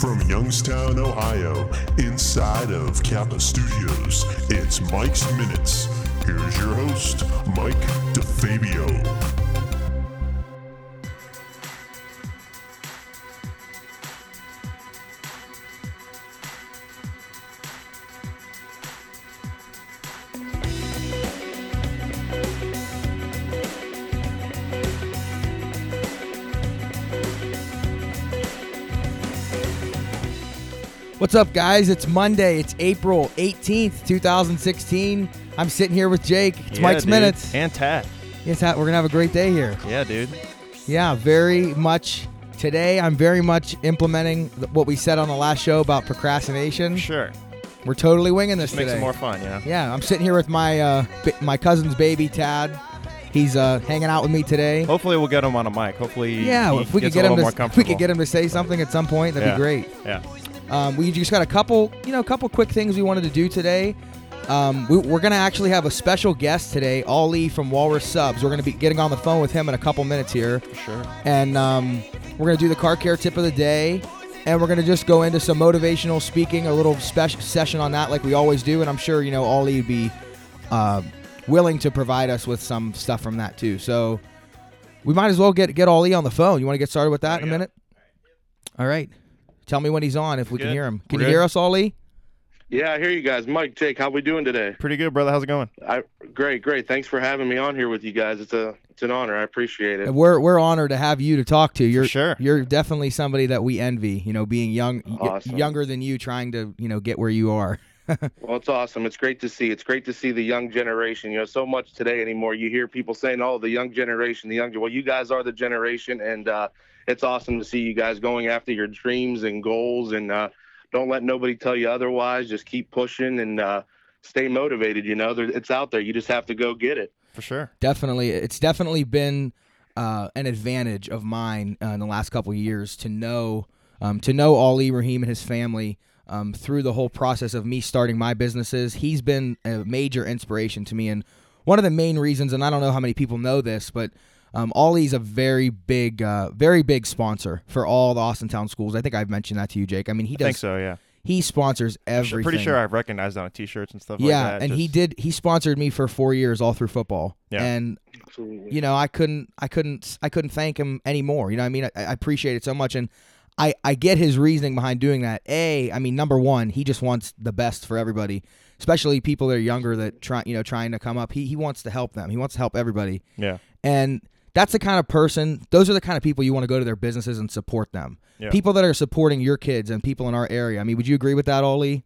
From Youngstown, Ohio, inside of Kappa Studios, it's Mike's Minutes. Here's your host, Mike DeFabio. What's up, guys? It's Monday. It's April 18th, 2016. I'm sitting here with Jake. It's Yeah, Mike's dude. Minutes. And Tat. Yes, ha- we're going to have a great day here. Yeah, dude. Yeah, very much. Today, I'm very much implementing what we said on the last show about procrastination. Sure. We're totally winging this Makes today. it more fun, know? yeah, I'm sitting here with my uh, my cousin's baby, Tad. He's uh, hanging out with me today. Hopefully we'll get him on a mic. Hopefully yeah, if we could get him to if we could get him to say something at some point, that'd Yeah. be great. Yeah. Um, we just got a couple, you know, a couple quick things we wanted to do today. Um, we, we're gonna actually have a special guest today, Ollie from Walrus Subs. We're gonna be getting on the phone with him in a couple minutes here, Sure. and um, we're gonna do the car care tip of the day, and we're gonna just go into some motivational speaking, a little special session on that, like we always do. And I'm sure you know Ollie would be uh, willing to provide us with some stuff from that too. So we might as well get get Ollie on the phone. You want to get started with that in a Yeah. minute? All right. Tell me when he's on if we can hear him. Can We're you hear good. us, Ollie? Yeah, I hear you guys. Mike, Jake, how we doing today? Pretty good, brother. How's it going? I great, great. Thanks for having me on here with you guys. It's a it's an honor. I appreciate it. We're we're honored to have you to talk to. You're sure. You're definitely somebody that we envy. You know, being young, y- Awesome. younger than you, trying to you know get where you are. Well, it's awesome. It's great to see. It's great to see the young generation. You know, so much today anymore. You hear people saying, "Oh, the young generation, the young." Well, you guys are the generation, and uh, it's awesome to see you guys going after your dreams and goals. And uh, don't let nobody tell you otherwise. Just keep pushing and uh, stay motivated. You know, there, it's out there. You just have to go get it. For sure. definitely, it's definitely been uh, an advantage of mine uh, in the last couple of years to know um, to know Ollie Raheem and his family. Um, through the whole process of me starting my businesses, he's been a major inspiration to me, and one of the main reasons. And I don't know how many people know this, but um, Ollie's a very big, uh, very big sponsor for all the Austintown schools. I think I've mentioned that to you, Jake. I mean, he I does. think so, yeah. He sponsors I'm pretty sure I've recognized on t-shirts and stuff yeah, like that. and he did. He sponsored me for four years, all through football. Yeah. And Absolutely. you know, I couldn't, I couldn't, I couldn't thank him anymore. You know, what I mean, I, I appreciate it so much, and I, I get his reasoning behind doing that. A, I mean, number one, he just wants the best for everybody, especially people that are younger that try, you know, trying to come up. He he wants to help them. He wants to help everybody, Yeah. and that's the kind of person. Those are the kind of people you want to go to their businesses and support them. Yeah. People that are supporting your kids and people in our area. I mean, would you agree with that, Ollie?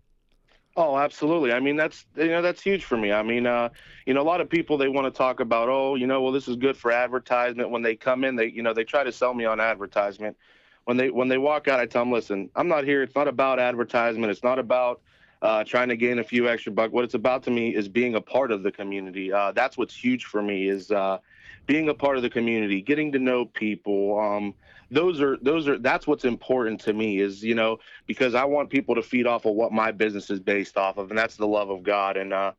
Oh, absolutely. I mean, that's you know that's huge for me. I mean, uh, you know, a lot of people they want to talk about, oh, you know, well, this is good for advertisement. When they come in, they you know they try to sell me on advertisement. When they when they walk out, I tell them, listen, I'm not here. It's not about advertisement. It's not about uh, trying to gain a few extra bucks. What it's about to me is being a part of the community. Uh, that's what's huge for me is uh, being a part of the community, getting to know people. Um, those are those are that's what's important to me is you know because I want people to feed off of what my business is based off of, and that's the love of God. And uh,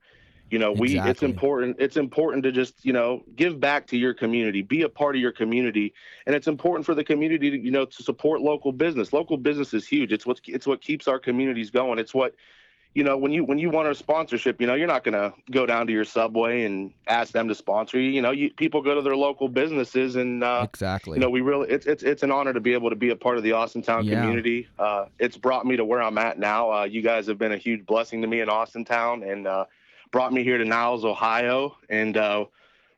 you know, we it's important. It's important to just you know give back to your community, be a part of your community, and it's important for the community to you know to support local business. Local business is huge. It's what it's what keeps our communities going. It's what you know when you when you want a sponsorship you know you're not going to go down to your subway and ask them to sponsor you you know you, people go to their local businesses and uh, exactly. you know, we really it's it's it's an honor to be able to be a part of the Austintown Yeah. community. Uh, it's brought me to where I'm at now. Uh, you guys have been a huge blessing to me in Austintown and uh, brought me here to Niles, Ohio, and uh,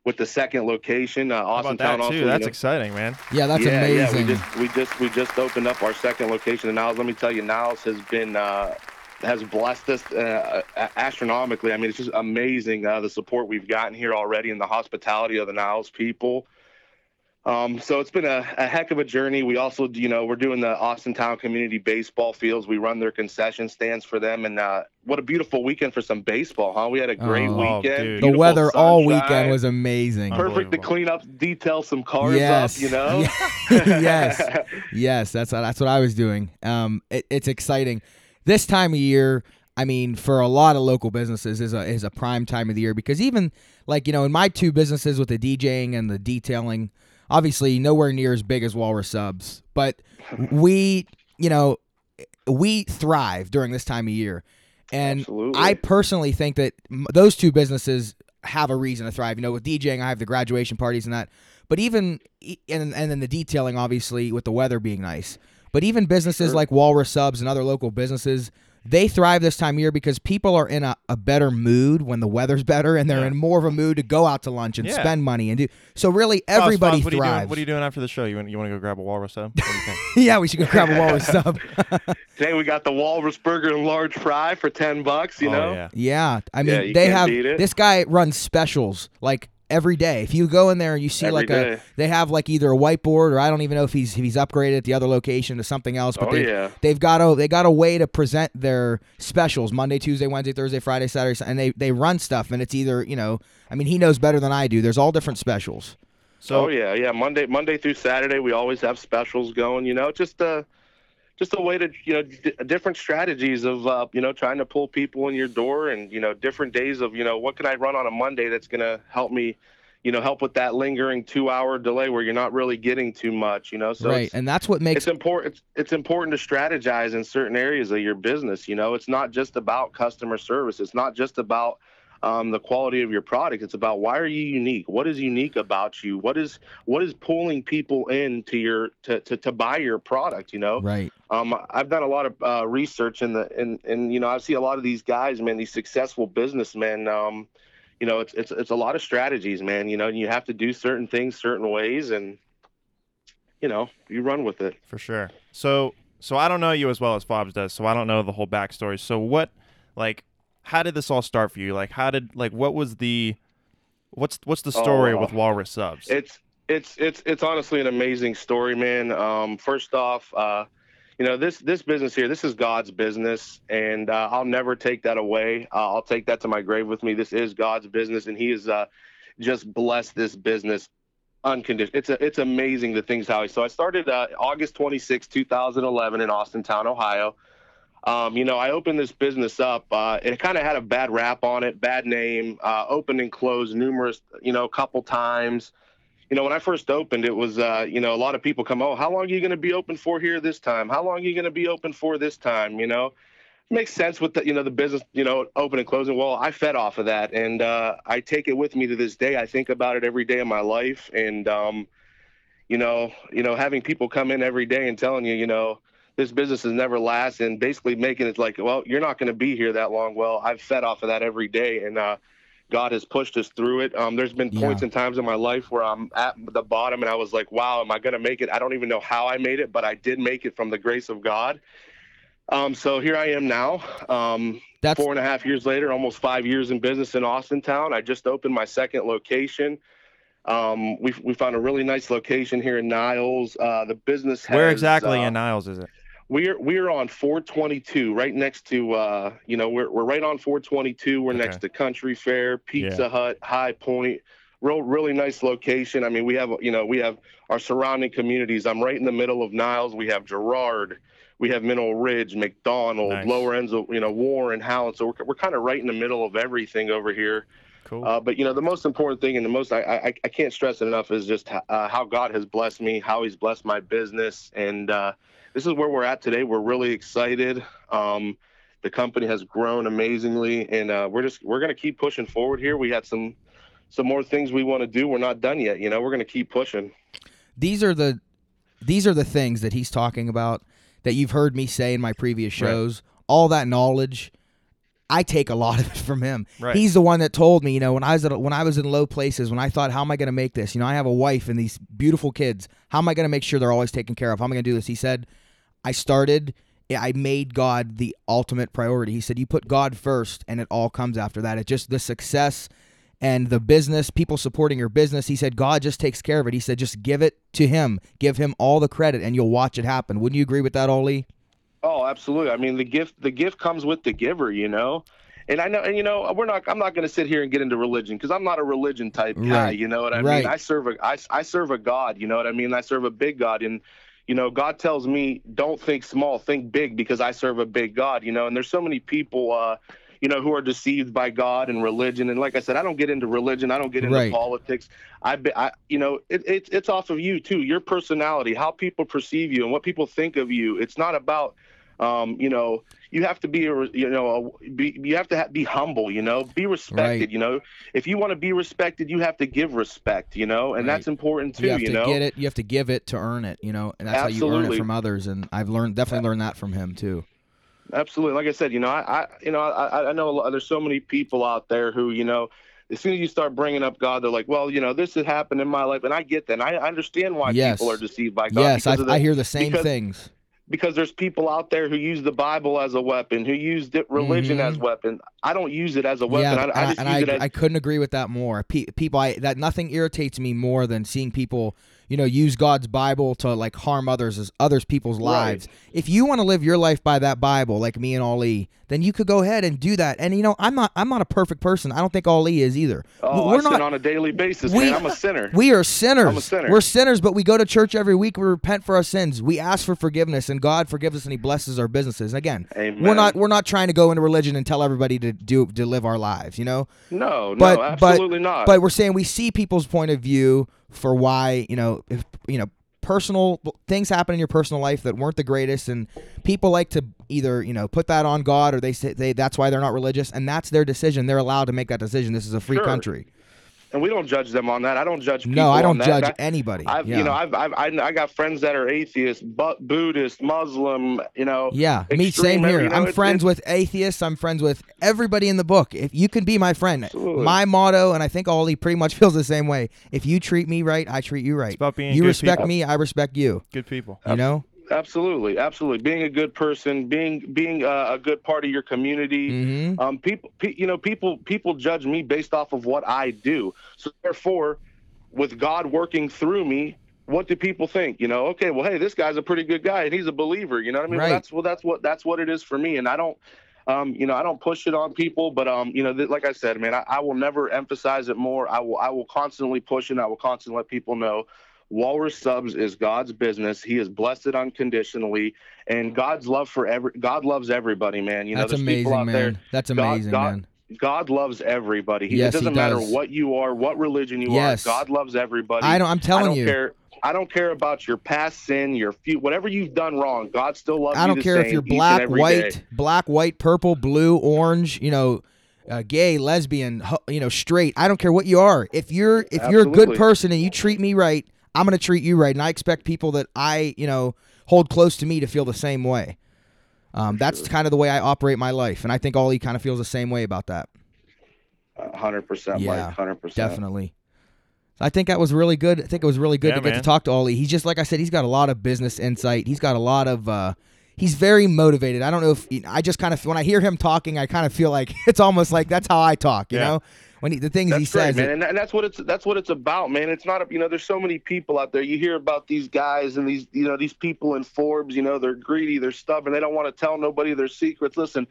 with the second location, uh, How Austintown that also. too? you That's know- exciting, man. yeah, that's yeah, amazing. Yeah, we just we just we just opened up our second location in Niles. Let me tell you, Niles has been uh, has blessed us uh, astronomically. I mean, it's just amazing uh, the support we've gotten here already and the hospitality of the Niles people. Um, so it's been a, a heck of a journey. We also, you know, we're doing the Austintown Community Baseball Fields. We run their concession stands for them, and uh, what a beautiful weekend for some baseball, huh? We had a great Oh, weekend. the beautiful weather all weekend was amazing. Perfect to clean up, detail some cars yes. up. You know. yes. Yes, that's that's what I was doing. Um, it, it's exciting. This time of year, I mean, for a lot of local businesses, is a is a prime time of the year because even like you know, in my two businesses with the DJing and the detailing, obviously nowhere near as big as Walrus Subs, but we, you know, we thrive during this time of year. And Absolutely. I personally think that m- those two businesses have a reason to thrive. You know, with DJing, I have the graduation parties and that. But even and and then the detailing, obviously, with the weather being nice. But even businesses Sure. like Walrus Subs and other local businesses, they thrive this time of year because people are in a, a better mood when the weather's better, and they're Yeah. in more of a mood to go out to lunch and Yeah. spend money and do. So really, Foz, everybody Foz, what Are you, doing, thrives. what are you doing after the show? You want, you want to go grab a walrus sub? What do you think? yeah, we should go grab a Walrus Sub. Today we got the Walrus Burger and large fry for ten bucks. You oh, know. yeah. Yeah, I mean Yeah, they have this guy runs specials like every day. If you go in there and you see Every like a they have like either a whiteboard or I don't even know if he's if he's upgraded at the other location to something else, but Oh, they yeah. they've got a they got a way to present their specials Monday, Tuesday, Wednesday, Thursday, Friday, Saturday, and they they run stuff and it's either, you know, I mean he knows better than I do. There's all different specials. So oh yeah, yeah. Monday, Monday through Saturday, we always have specials going. You know, just uh just a way to you know d- different strategies of uh, you know trying to pull people in your door and you know different days of you know what can I run on a Monday that's gonna help me, you know, help with that lingering two hour delay where you're not really getting too much. You know, so right. And that's what makes it's important. It's, it's important to strategize in certain areas of your business. You know, it's not just about customer service. It's not just about um, the quality of your product. It's about why are you unique? What is unique about you? What is what is pulling people in to your to, to, to buy your product? You know, right. um, I've done a lot of uh, research in the and and you know I see a lot of these guys, man, these successful businessmen. Um, you know, it's it's it's a lot of strategies, man. You know, and you have to do certain things certain ways, and you know, you run with it. For sure. So so I don't know you as well as Fobs does, so I don't know the whole backstory. So what like how did this all start for you? Like how did like what was the what's what's the story Oh, with Walrus subs? It's it's it's it's honestly an amazing story, man. Um, first off, uh, you know this this business here, this is God's business, and uh, I'll never take that away. Uh, I'll take that to my grave with me. This is God's business, and He has uh, just blessed this business unconditional. It's a, it's amazing the things how he. So I started uh, August 26, 2011, in Austintown, Ohio. Um, you know, I opened this business up. Uh, it kind of had a bad rap on it, bad name. Uh, opened and closed numerous, you know, a couple times. You know, when I first opened, it was, uh, you know, a lot of people come, oh, how long are you going to be open for here this time? How long are you going to be open for this time? You know, makes sense with the, you know, the business, you know, open and closing. Well, I fed off of that, and uh, I take it with me to this day. I think about it every day of my life, and um, you know, you know, having people come in every day and telling you, you know, this business has never last, and basically making it like, well, you're not going to be here that long. Well, I've fed off of that every day, and uh, God has pushed us through it. Um, there's been points Yeah. and times in my life where I'm at the bottom, and I was like, wow, am I going to make it? I don't even know how I made it, but I did make it from the grace of God. Um, so here I am now. Um, That's four and a half years later, almost five years in business in Austintown. I just opened my second location. Um, we we found a really nice location here in Niles. Uh, the business has, Where exactly uh, in Niles is it? We're we're on 422, right next to uh, you know we're we're right on 422. We're Okay. next to Country Fair, Pizza Hut, High Point. Real really nice location. I mean, we have you know we have our surrounding communities. I'm right in the middle of Niles. We have Girard We have Mineral Ridge, McDonald, Nice. Lower ends of you know Warren, Howland. So we're, we're kind of right in the middle of everything over here. Cool. Uh, but you know, the most important thing and the most I, I, I can't stress it enough is just uh, how God has blessed me, how He's blessed my business, and uh, this is where we're at today. We're really excited. Um, the company has grown amazingly, and uh, we're just we're gonna keep pushing forward here. We had some some more things we want to do. We're not done yet. You know, we're gonna keep pushing. these are the these are the things that he's talking about that you've heard me say in my previous Right. shows. All that knowledge, I take a lot of it from him. Right. He's the one that told me, you know, when I was at, when I was in low places, when I thought, how am I going to make this? You know, I have a wife and these beautiful kids. How am I going to make sure they're always taken care of? How am I going to do this? He said, I started. Eh, I made God the ultimate priority. He said, you put God first, and it all comes after that. It just the success and the business, people supporting your business. He said, God just takes care of it. He said, just give it to Him, give Him all the credit, and you'll watch it happen. Wouldn't you agree with that, Ollie? Oh, absolutely. I mean, the gift the gift comes with the giver, you know. And I know, and you know, we're not. I'm not going to sit here and get into religion because I'm not a religion type guy. Right. You know what I Right. mean? I serve a I, I serve a God. You know what I mean? I serve a big God, and you know, God tells me don't think small, think big because I serve a big God. You know, and there's so many people. uh you know, who are deceived by God and religion. And like I said, I don't get into religion. I don't get into Right. politics. I, I, you know, it, it's it's off of you too, your personality, how people perceive you, and what people think of you. It's not about Um, you know, you have to be, a, you know, be, you have to ha- be humble. You know, be respected. Right. You know, if you want to be respected, you have to give respect. You know, and Right. that's important too. you have You, to know, get it. You have to give it to earn it. You know, and that's how you earn it from others. And I've learned definitely learned that from him too. Absolutely. Like I said, you know, I, I you know, I, I know a lot, there's so many people out there who, you know, as soon as you start bringing up God, they're like, well, you know, this has happened in my life, and I get that. And I I understand why Yes. people are deceived by God. yes, I, I hear the same things. Because there's people out there who use the Bible as a weapon, who use religion Mhm. as weapon. I don't use it as a weapon. yeah, I, I just use I, it as I couldn't agree with that more. Pe- people, I, that nothing irritates me more than seeing people, you know, use God's Bible to like harm others as others people's Right. lives. If you want to live your life by that Bible, like me and Ollie, then you could go ahead and do that. And you know, I'm not, I'm not a perfect person. I don't think Ollie is either. oh, We're I sin not. on a daily basis, we- man. I'm a sinner. We are sinners. I'm a sinner. We're sinners, but we go to church every week. We repent for our sins. We ask for forgiveness, and God forgives us, and He blesses our businesses. Again, we're not we're not trying to go into religion and tell everybody to do to live our lives. You know, no, but no, but absolutely not. but we're saying we see people's point of view for why you know if you know personal things happen in your personal life that weren't the greatest and people like to either you know put that on god or they say they that's why they're not religious and that's their decision. They're allowed to make that decision. This is a free Sure. country and we don't judge them on that. I don't judge people no i don't that. judge I- anybody I've yeah. you know I've, I've I I got friends that are atheists, but Buddhist, Muslim, you know. yeah me same here you know, i'm it's- friends it's- with atheists i'm friends with everybody in the book if you can be my friend Absolutely. my motto and i think ollie pretty much feels the same way if you treat me right i treat you right about being you good respect people. me i respect you Good people. you know Absolutely, absolutely. Being a good person, being being uh, a good part of your community. mm-hmm. Um, people, pe- you know, people people judge me based off of what I do. So therefore, with God working through me, what do people think? You know, okay, well, hey, this guy's a pretty good guy and he's a believer. You know what I mean? Right. Well, that's well, that's what that's what it is for me. And I don't, um, you know, I don't push it on people, but um, you know, th- like I said, man, I, I will never emphasize it more. I will I will constantly push it. and I will constantly let people know. Walrus Subs is God's business. He is blessed unconditionally, and God's love for every God loves everybody, man. You know, That's amazing, out man. there That's God- amazing, God- man. God loves everybody. He, Yes, it doesn't matter what you are, what religion you Yes. are. God loves everybody. I don't. I'm I telling don't you. care. I don't care about your past sin, your few, whatever you've done wrong. God still loves I you don't care if you're black, white, day. black, white, purple, blue, orange. You know, uh, gay, lesbian. You know, straight. I don't care what you are. If you're if you're a good person and you treat me right, I'm gonna treat you right, and I expect people that I you know hold close to me to feel the same way. Um, that's kind of the way I operate my life, and I think Ollie kind of feels the same way about that. Hundred percent, Yeah, Mike. Hundred percent. Definitely. I think that was really good. I think it was really good Yeah, to get to talk to Ollie. He's just like I said. He's got a lot of business insight. He's got a lot of. Uh, he's very motivated. I don't know if I just kind of when I hear him talking, I kind of feel like it's almost like that's how I talk. You Yeah. know, when he, the things he That's great, says. man, and, and that's what it's that's what it's about, man. It's not, a, you know, there's so many people out there. You hear about these guys and these, you know, these people in Forbes. You know, they're greedy, they're stubborn, they don't want to tell nobody their secrets. Listen,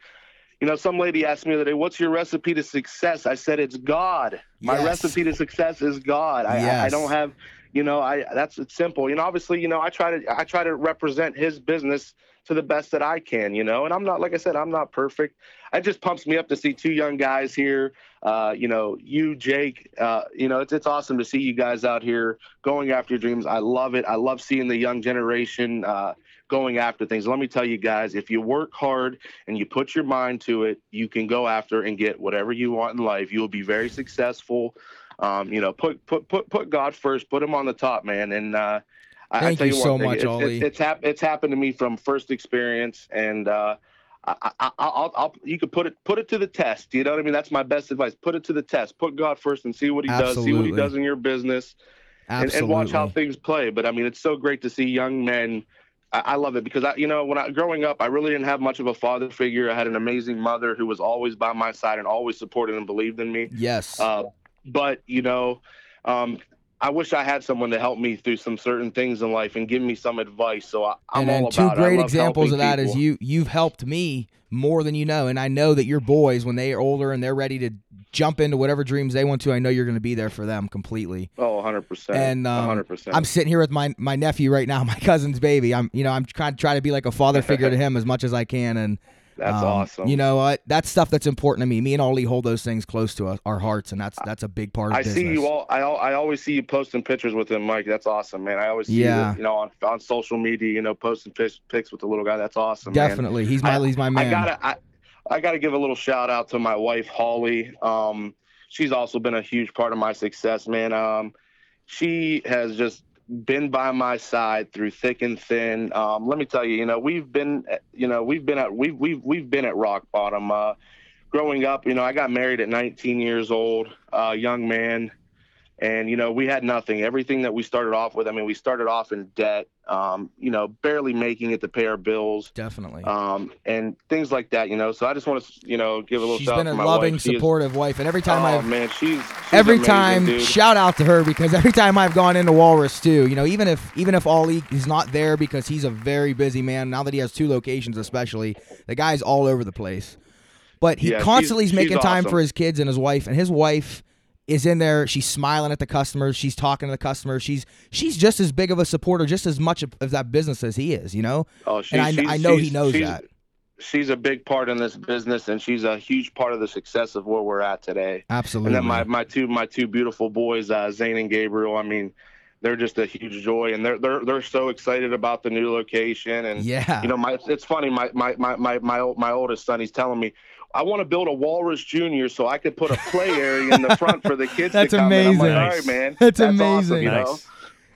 you know, some lady asked me the other day, "What's your recipe to success?" I said, "It's God. My Yes. recipe to success is God. I, I, I don't have." You know, I that's it's simple. You know, obviously, you know, I try to I try to represent his business to the best that I can, you know. And I'm not like I said, I'm not perfect. It just pumps me up to see two young guys here. Uh, you know, you, Jake. Uh, you know, it's it's awesome to see you guys out here going after your dreams. I love it. I love seeing the young generation uh, going after things. Let me tell you guys, if you work hard and you put your mind to it, you can go after and get whatever you want in life. You will be very successful. Um, you know, put put put put God first. Put him on the top, man. And I, I Thank tell you you, so thing, much, it's, Ollie. It's, it's, hap- it's happened to me from first experience, and uh, I, I, I, I'll, I'll, you could put it put it to the test. You know what I mean? That's my best advice. Put it to the test. Put God first and see what He does. See what He does in your business, and, and watch how things play. But I mean, it's so great to see young men. I, I love it because I, you know, when I growing up, I really didn't have much of a father figure. I had an amazing mother who was always by my side and always supported and believed in me. yes. Uh, but you know, um, I wish I had someone to help me through some certain things in life and give me some advice. So I, I'm and all then two about it. I great examples of that is people. you you've helped me more than you know and i know that your boys when they are older and they're ready to jump into whatever dreams they want to i know you're going to be there for them completely Oh, 100 percent. and um, 100 percent. i'm sitting here with my my nephew right now my cousin's baby i'm you know i'm trying to try to be like a father figure to him as much as i can and That's Um, awesome. You know what? That's stuff that's important to me. Me and Ollie hold those things close to us, our hearts, and that's that's a big part of it. I business. see you all. I I always see you posting pictures with him, Mike. That's awesome, man. I always see Yeah. you, you know, on on social media, you know, posting pics, pics with the little guy. That's awesome, man. Definitely, he's my I- he's my man. I gotta I, I gotta give a little shout out to my wife Holly. Um, she's also been a huge part of my success, man. Um, she has just been by my side through thick and thin. Um, let me tell you, you know, we've been, you know, we've been at we've we've we've been at rock bottom. Uh, growing up, you know, I got married at 19 years old, uh, young man, and you know, we had nothing. Everything that we started off with, I mean, we started off in debt. Um, you know, barely making it to pay our bills Definitely. um, and things like that, you know. So I just want to, you know, give a little She's shout been a to my loving, wife. She is- supportive wife, and every time oh I've man, she's, she's every amazing, time dude. shout out to her because every time I've gone into Walrus too, you know, even if even if Ollie is not there because he's a very busy man. Now that he has two locations, especially the guy's all over the place. But he Yeah, she's- constantly is making time awesome. for his kids and his wife, and his wife is in there. She's smiling at the customers. She's talking to the customers. She's she's just as big of a supporter, just as much of, of that business as he is. You know, oh, she, and I, she's, I know he knows she's- that. She's a big part in this business, and she's a huge part of the success of where we're at today. Absolutely. And then my, my two my two beautiful boys, uh, Zane and Gabriel. I mean, they're just a huge joy, and they're they're they're so excited about the new location. And yeah. you know, my it's funny. My my my my my, my oldest son, he's telling me, I want to build a Walrus Junior so I could put a play area in the front for the kids That's to come in. I'm like, amazing. all right, man. That's awesome, amazing. you know? Nice.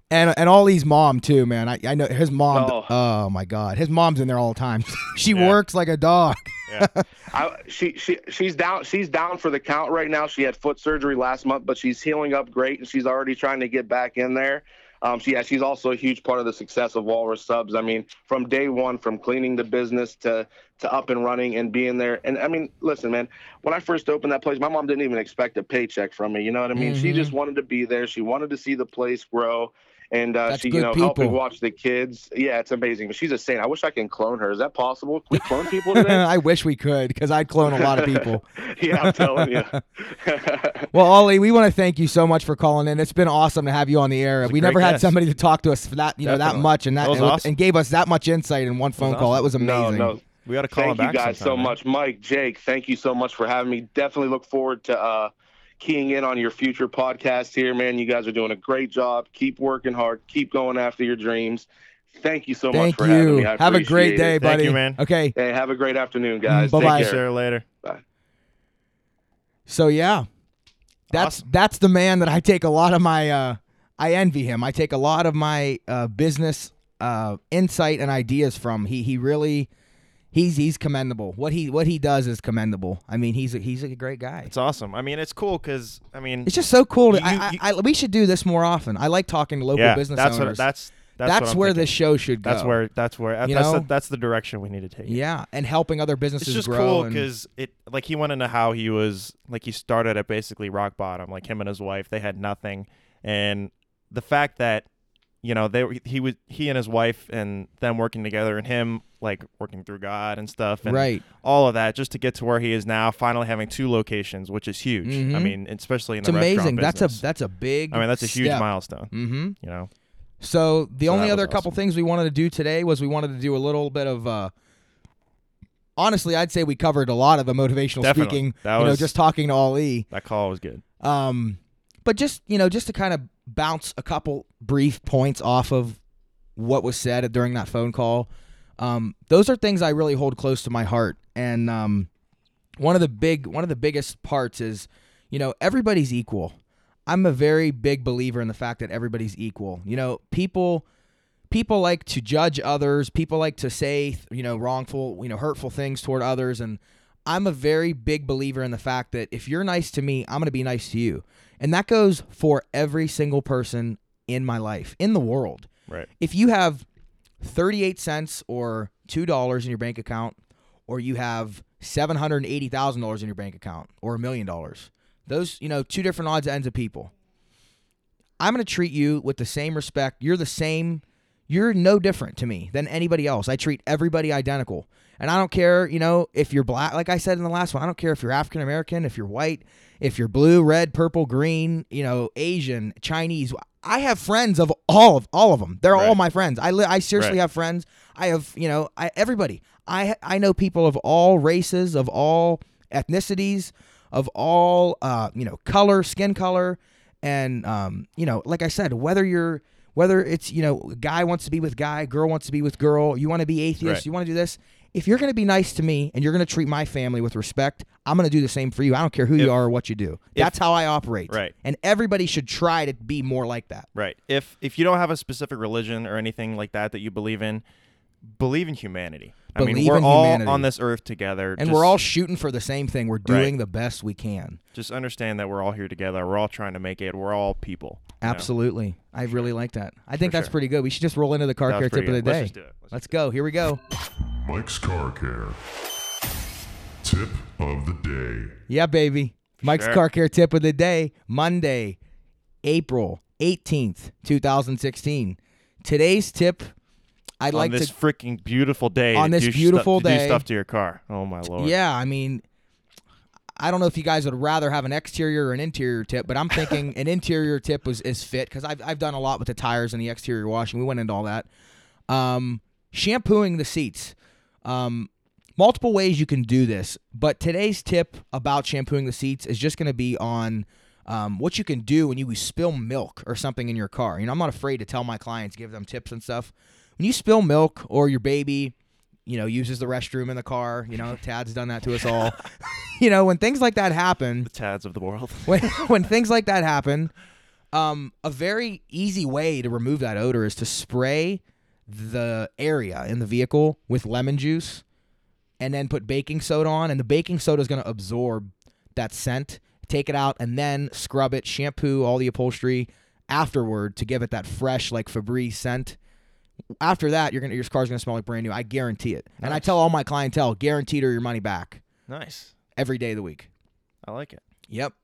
And and Ollie's mom too, man. I, I know his mom. Oh. Oh. my god, his mom's in there all the time. she Yeah. works like a dog. Yeah. I, she she she's down she's down for the count right now. She had foot surgery last month, but she's healing up great, and she's already trying to get back in there. Um, she, yeah, she's also a huge part of the success of Walrus Subs. I mean, from day one, from cleaning the business to to up and running and being there. And I mean, listen, man, when I first opened that place, my mom didn't even expect a paycheck from me. You know what I mean? She Mhm. just wanted to be there. She wanted to see the place grow. And uh, she, you know, helping watch the kids. Yeah, it's amazing. But she's a saint. I wish I can clone her. Is that possible? Can we clone people today? I wish we could because I'd clone a lot of people. yeah, I'm telling you. Well, Ollie, we want to thank you so much for calling in. It's been awesome to have you on the air. We great never had guest. somebody to talk to us for that, you know, that much and that, That and, awesome. and gave us that much insight in one phone call. That was amazing. no. no. We got to call Thank him you back guys so man. much, Mike, Jake. Thank you so much for having me. Definitely look forward to uh, keying in on your future podcast here, man. You guys are doing a great job. Keep working hard. Keep going after your dreams. Thank you so much Thank for having me. I Have a great day, it. Thank buddy. you, man. Okay. Hey, have a great afternoon, guys. Mm, Take bye-bye. Thank you, care. sir. Later. So yeah, that's Awesome. that's the man that I take a lot of my. Uh, I envy him. I take a lot of my uh, business uh, insight and ideas from. He he really, he's he's commendable. What he what he does is commendable. I mean, he's a, he's a great guy. It's awesome. I mean, it's cool because I mean, It's just so cool. To, You- I, you- I, I, we should do this more often. I like talking to local yeah, business that's owners. what that's that's, That's where thinking. this show should go. That's where that's where You that's know? the, that's the direction we need to take. Yeah, and helping other businesses It's just cool because it like he went into how he was like he started at basically rock bottom. Like him and his wife, they had nothing, and the fact that you know they he was he and his wife and them working together and him like working through God and stuff and right. all of that just to get to where he is now, finally having two locations, which is huge. I Mhm. mean, especially in It's the restaurant amazing. That's a that's a big. I mean, that's a huge step. milestone. Mm-hmm. You know, So the So only other was couple things we wanted to do today was we wanted to do a little bit of. uh Honestly, I'd say we covered a lot of the motivational Definitely. speaking. That you know, was- just talking to Ollie. that call was good. Um, but just you know, just to kind of bounce a couple brief points off of what was said during that phone call. Um, those are things I really hold close to my heart, and um, one of the big one of the biggest parts is, you know, everybody's equal. I'm a very big believer in the fact that everybody's equal. You know, people people like to judge others. People like to say, you know, wrongful, you know, hurtful things toward others and I'm a very big believer in the fact that if you're nice to me, I'm going to be nice to you. And that goes for every single person in my life, in the world. Right. If you have 38 cents or $2 in your bank account or you have $780,000 in your bank account or a million dollars, those, you know, two different odds and ends of people. I'm going to treat you with the same respect. You're the same. You're no different to me than anybody else. I treat everybody identical. And I don't care, you know, if you're black, like I said in the last one, I don't care if you're African American, if you're white, if you're blue, red, purple, green, you know, Asian, Chinese. I have friends of all of all of them. They're all my friends. I li- I seriously Right. have friends. I have, you know, I everybody. I I know people of all races, of all ethnicities, of all uh, you know color, skin color, and um, you know, like I said, whether you're whether it's you know guy wants to be with guy, girl wants to be with girl, you want to be atheist, Right. you want to do this. If you're going to be nice to me and you're going to treat my family with respect, I'm going to do the same for you. I don't care who If- you are or what you do. That's how I operate. Right. And everybody should try to be more like that. Right. If if you don't have a specific religion or anything like that that you believe in, believe in humanity. I mean, we're all humanity. on this earth together, And just, we're all shooting for the same thing. We're doing Right. the best we can. just understand that we're all here together. We're all trying to make it. We're all people. you know? Absolutely. I really like that. I think For that's sure. pretty good. We should just roll into the car care tip pretty of the good. day. Let's just do it. Let's Let's go. Here we go. Mike's Car Care. Tip of the day. Yeah, baby. Mike's Sure. car care tip of the day, Monday, April 18th, 2016. Today's tip, I'd like to. on like this to freaking beautiful day. On this do stu- beautiful to do day. stuff to your car. Oh my lord. Yeah, I mean, I don't know if you guys would rather have an exterior or an interior tip, but I'm thinking an interior tip was is fit because I've I've done a lot with the tires and the exterior washing. We went into all that. Um, shampooing the seats. Um, multiple ways you can do this, but today's tip about shampooing the seats is just going to be on. Um, what you can do when you spill milk or something in your car. You know, I'm not afraid to tell my clients, give them tips and stuff. When you spill milk or your baby, you know, uses the restroom in the car. You know, Tad's done that to us all. you know, when things like that happen, The Tads of the world. when when things like that happen, um, a very easy way to remove that odor is to spray the area in the vehicle with lemon juice, and then put baking soda on, and the baking soda is going to absorb that scent. Take it out and then scrub it, shampoo all the upholstery afterward to give it that fresh like Febreze scent. After that, you're gonna your car's gonna smell like brand new. I guarantee it. And I tell all my clientele, guaranteed or your money back nice. every day of the week. I like it. Yep.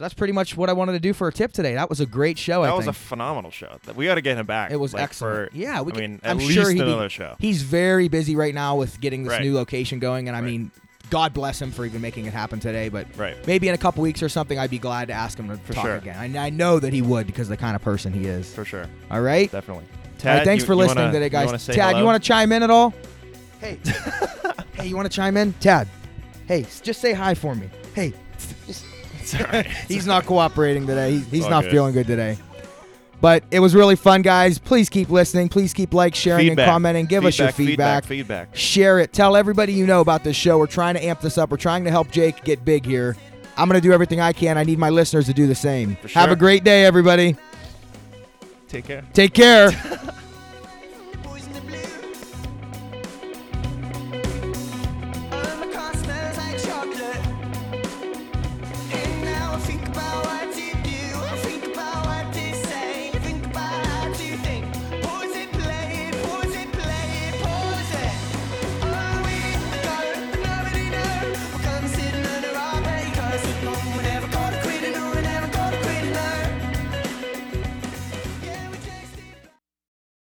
So that's pretty much what I wanted to do for a tip today. That was a great show. That I was a phenomenal show. We got to get him back. it was like, excellent. For, yeah, we I mean, at I'm least sure another be, show. He's very busy right now with getting this Right. new location going, and I Right. mean, God bless him for even making it happen today. But Right. maybe in a couple weeks or something, I'd be glad to ask him to For talk sure. again. I, I know that he would because of the kind of person he is. For sure. All right. Definitely. Right, Tad, thanks you- for listening wanna- today, guys. say Tad, you want to chime in at all? Hey, hey, you want to chime in? Tad, hey, just say hi for me. Hey, right. he's not cooperating today. He, he's not good. feeling good today. But it was really fun, guys. Please keep listening. Please keep like, sharing, feedback. and commenting. Give us your feedback. feedback. Feedback. Share it. Tell everybody you know about this show. We're trying to amp this up. We're trying to help Jake get big here. I'm going to do everything I can. I need my listeners to do the same. For Have a great day, everybody. Take care. Take care.